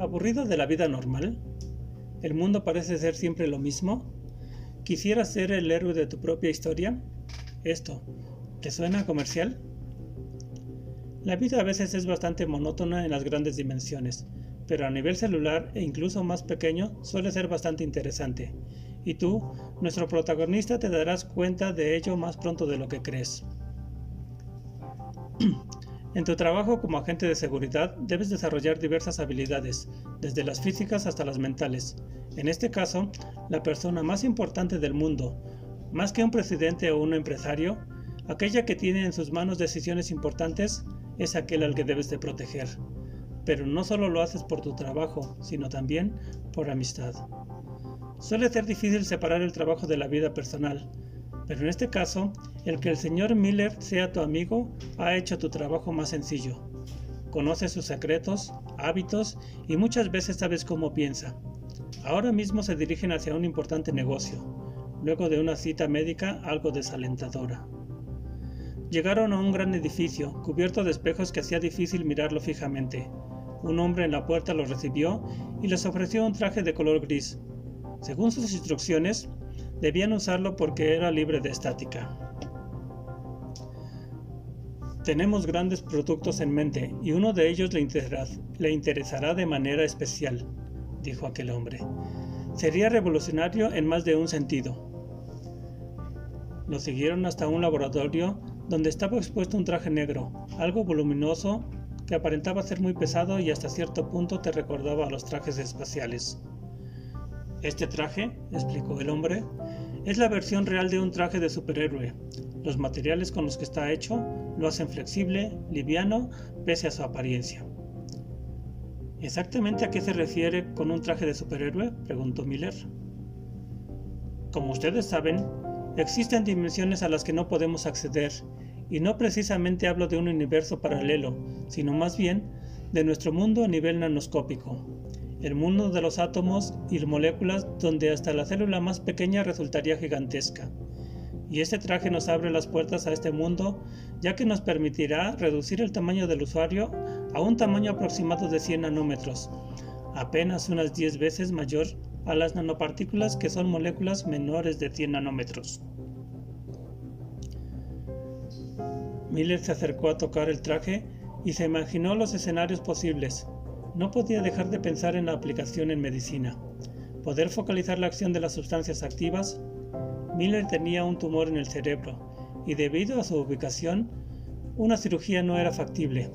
¿Aburrido de la vida normal? ¿El mundo parece ser siempre lo mismo? ¿Quisieras ser el héroe de tu propia historia? Esto, ¿te suena comercial? La vida a veces es bastante monótona en las grandes dimensiones, pero a nivel celular e incluso más pequeño suele ser bastante interesante. Y tú, nuestro protagonista, te darás cuenta de ello más pronto de lo que crees. En tu trabajo como agente de seguridad debes desarrollar diversas habilidades, desde las físicas hasta las mentales. En este caso, la persona más importante del mundo, más que un presidente o un empresario, aquella que tiene en sus manos decisiones importantes, es aquel al que debes de proteger. Pero no solo lo haces por tu trabajo, sino también por amistad. Suele ser difícil separar el trabajo de la vida personal, pero en este caso, el que el señor Miller sea tu amigo ha hecho tu trabajo más sencillo. Conoces sus secretos, hábitos y muchas veces sabes cómo piensa. Ahora mismo se dirigen hacia un importante negocio, luego de una cita médica algo desalentadora. Llegaron a un gran edificio, cubierto de espejos que hacía difícil mirarlo fijamente. Un hombre en la puerta los recibió y les ofreció un traje de color gris. Según sus instrucciones, Debían usarlo porque era libre de estática. Tenemos grandes productos en mente y uno de ellos le, interesará de manera especial, dijo aquel hombre. Sería revolucionario en más de un sentido. Lo siguieron hasta un laboratorio donde estaba expuesto un traje negro, algo voluminoso que aparentaba ser muy pesado y hasta cierto punto te recordaba a los trajes espaciales. Este traje, explicó el hombre, es la versión real de un traje de superhéroe. Los materiales con los que está hecho lo hacen flexible, liviano, pese a su apariencia. ¿Exactamente a qué se refiere con un traje de superhéroe? preguntó Miller. Como ustedes saben, existen dimensiones a las que no podemos acceder, y no precisamente hablo de un universo paralelo, sino más bien de nuestro mundo a nivel nanoscópico el mundo de los átomos y moléculas donde hasta la célula más pequeña resultaría gigantesca. Y este traje nos abre las puertas a este mundo, ya que nos permitirá reducir el tamaño del usuario a un tamaño aproximado de 100 nanómetros, apenas unas 10 veces mayor a las nanopartículas que son moléculas menores de 100 nanómetros. Miller se acercó a tocar el traje y se imaginó los escenarios posibles, no podía dejar de pensar en la aplicación en medicina. Poder focalizar la acción de las sustancias activas. Miller tenía un tumor en el cerebro y debido a su ubicación, una cirugía no era factible.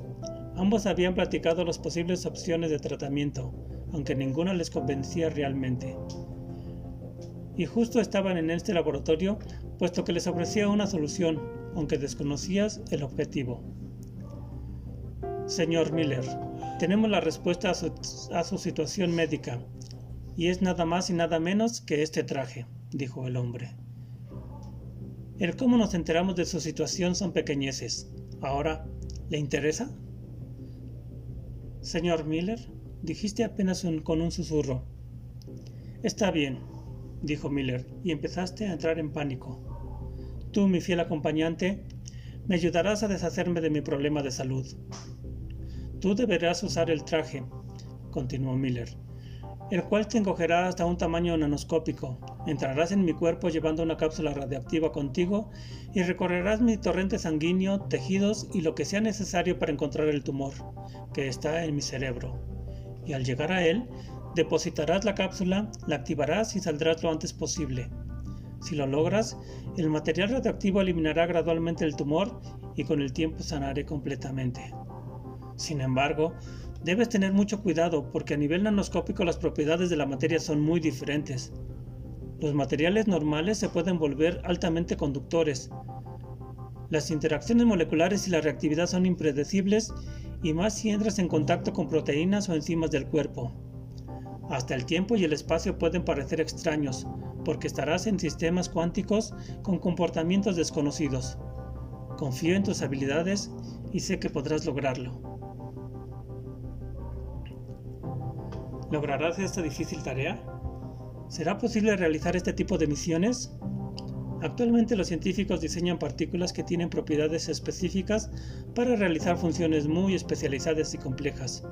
Ambos habían platicado las posibles opciones de tratamiento, aunque ninguna les convencía realmente. Y justo estaban en este laboratorio, puesto que les ofrecía una solución, aunque desconocías el objetivo. Señor Miller, tenemos la respuesta a su, situación médica, y es nada más y nada menos que este traje, dijo el hombre. El cómo nos enteramos de su situación son pequeñeces. Ahora, ¿le interesa? Señor Miller, dijiste apenas con un susurro. Está bien, dijo Miller, y empezaste a entrar en pánico. Tú, mi fiel acompañante, me ayudarás a deshacerme de mi problema de salud. Tú deberás usar el traje, continuó Miller, el cual te encogerá hasta un tamaño nanoscópico. Entrarás en mi cuerpo llevando una cápsula radiactiva contigo y recorrerás mi torrente sanguíneo, tejidos y lo que sea necesario para encontrar el tumor, que está en mi cerebro. Y al llegar a él, depositarás la cápsula, la activarás y saldrás lo antes posible. Si lo logras, el material radioactivo eliminará gradualmente el tumor y con el tiempo sanaré completamente. Sin embargo, debes tener mucho cuidado porque a nivel nanoscópico las propiedades de la materia son muy diferentes. Los materiales normales se pueden volver altamente conductores. Las interacciones moleculares y la reactividad son impredecibles y más si entras en contacto con proteínas o enzimas del cuerpo. Hasta el tiempo y el espacio pueden parecer extraños, porque estarás en sistemas cuánticos con comportamientos desconocidos. Confío en tus habilidades y sé que podrás lograrlo. ¿Lograrás esta difícil tarea? ¿Será posible realizar este tipo de misiones? Actualmente los científicos diseñan partículas que tienen propiedades específicas para realizar funciones muy especializadas y complejas.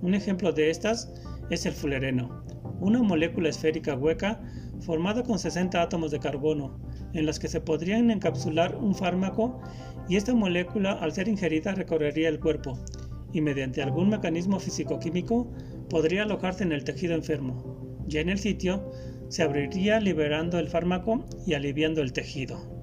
Un ejemplo de estas es el fulereno, una molécula esférica hueca formada con 60 átomos de carbono, en las que se podrían encapsular un fármaco y esta molécula al ser ingerida recorrería el cuerpo y mediante algún mecanismo físico-químico podría alojarse en el tejido enfermo. Ya en el sitio se abriría liberando el fármaco y aliviando el tejido.